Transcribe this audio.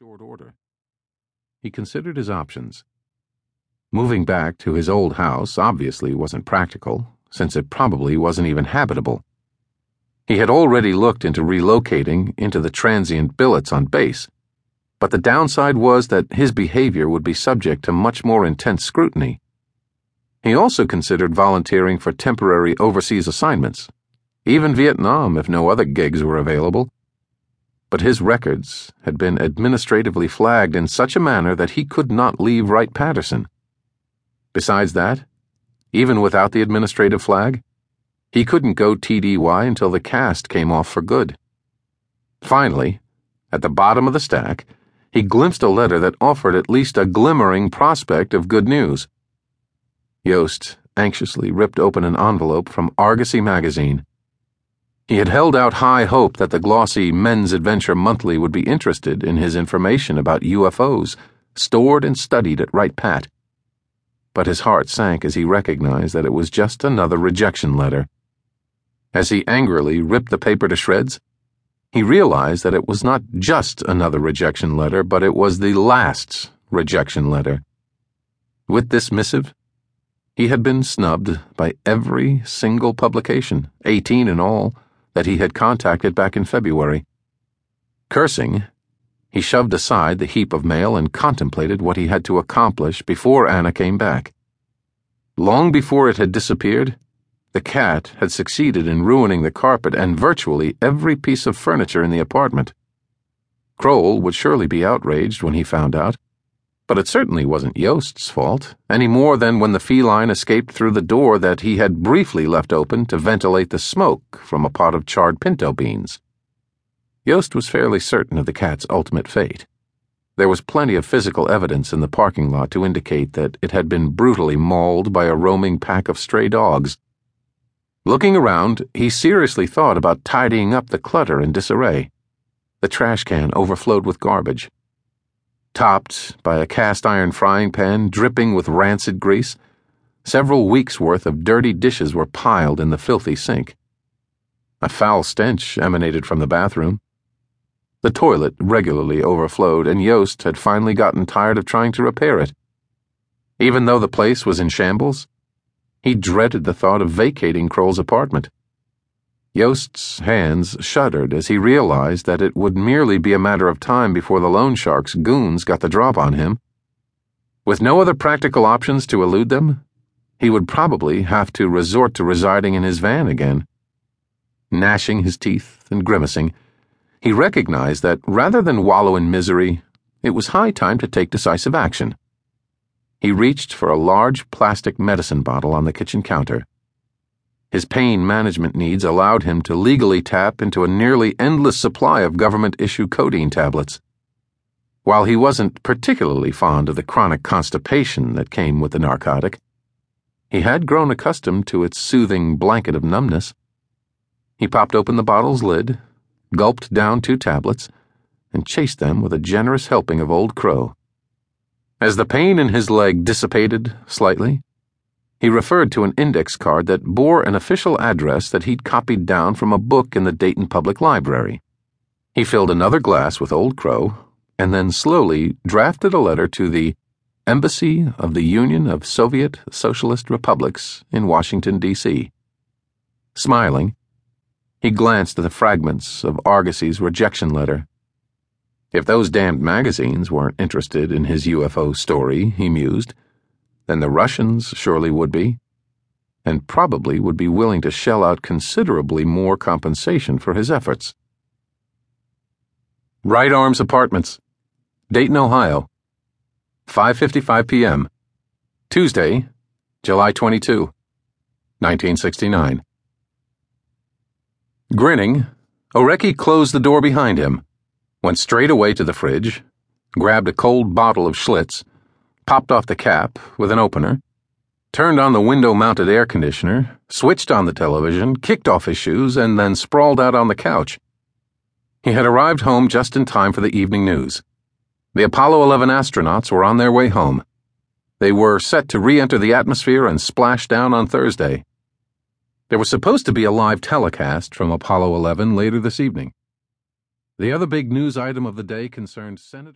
short order. He considered his options. Moving back to his old house obviously wasn't practical, since it probably wasn't even habitable. He had already looked into relocating into the transient billets on base, but the downside was that his behavior would be subject to much more intense scrutiny. He also considered volunteering for temporary overseas assignments, even Vietnam if no other gigs were available but his records had been administratively flagged in such a manner that he could not leave Wright Patterson. Besides that, even without the administrative flag, he couldn't go TDY until the cast came off for good. Finally, at the bottom of the stack, he glimpsed a letter that offered at least a glimmering prospect of good news. Yost anxiously ripped open an envelope from Argosy magazine. He had held out high hope that the glossy Men's Adventure Monthly would be interested in his information about UFOs stored and studied at Wright Pat. But his heart sank as he recognized that it was just another rejection letter. As he angrily ripped the paper to shreds, he realized that it was not just another rejection letter, but it was the last rejection letter. With this missive, he had been snubbed by every single publication, 18 in all that he had contacted back in February. Cursing, he shoved aside the heap of mail and contemplated what he had to accomplish before Anna came back. Long before it had disappeared, the cat had succeeded in ruining the carpet and virtually every piece of furniture in the apartment. Kroll would surely be outraged when he found out, but it certainly wasn't Yost's fault, any more than when the feline escaped through the door that he had briefly left open to ventilate the smoke from a pot of charred pinto beans. Yost was fairly certain of the cat's ultimate fate. There was plenty of physical evidence in the parking lot to indicate that it had been brutally mauled by a roaming pack of stray dogs. Looking around, he seriously thought about tidying up the clutter and disarray. The trash can overflowed with garbage topped by a cast iron frying pan dripping with rancid grease. Several weeks' worth of dirty dishes were piled in the filthy sink. A foul stench emanated from the bathroom. The toilet regularly overflowed, and Yost had finally gotten tired of trying to repair it. Even though the place was in shambles, he dreaded the thought of vacating Kroll's apartment. Yost's hands shuddered as he realized that it would merely be a matter of time before the loan shark's goons got the drop on him. With no other practical options to elude them, he would probably have to resort to residing in his van again. Gnashing his teeth and grimacing, he recognized that rather than wallow in misery, it was high time to take decisive action. He reached for a large plastic medicine bottle on the kitchen counter his pain management needs allowed him to legally tap into a nearly endless supply of government issue codeine tablets. While he wasn't particularly fond of the chronic constipation that came with the narcotic, he had grown accustomed to its soothing blanket of numbness. He popped open the bottle's lid, gulped down two tablets, and chased them with a generous helping of Old Crow. As the pain in his leg dissipated slightly, he referred to an index card that bore an official address that he'd copied down from a book in the Dayton Public Library. He filled another glass with Old Crow and then slowly drafted a letter to the Embassy of the Union of Soviet Socialist Republics in Washington, D.C. Smiling, he glanced at the fragments of Argosy's rejection letter. If those damned magazines weren't interested in his UFO story, he mused, then the Russians surely would be, and probably would be willing to shell out considerably more compensation for his efforts. Right Arms Apartments, Dayton, Ohio, 5:55 p.m. Tuesday, July 22, 1969. Grinning, Ourecky closed the door behind him, went straight away to the fridge, grabbed a cold bottle of Schlitz, popped off the cap with an opener, turned on the window mounted air conditioner, switched on the television, kicked off his shoes, and then sprawled out on the couch. He had arrived home just in time for the evening news. The Apollo 11 astronauts were on their way home. They were set to re enter the atmosphere and splash down on Thursday. There was supposed to be a live telecast from Apollo 11 later this evening. The other big news item of the day concerned Senator.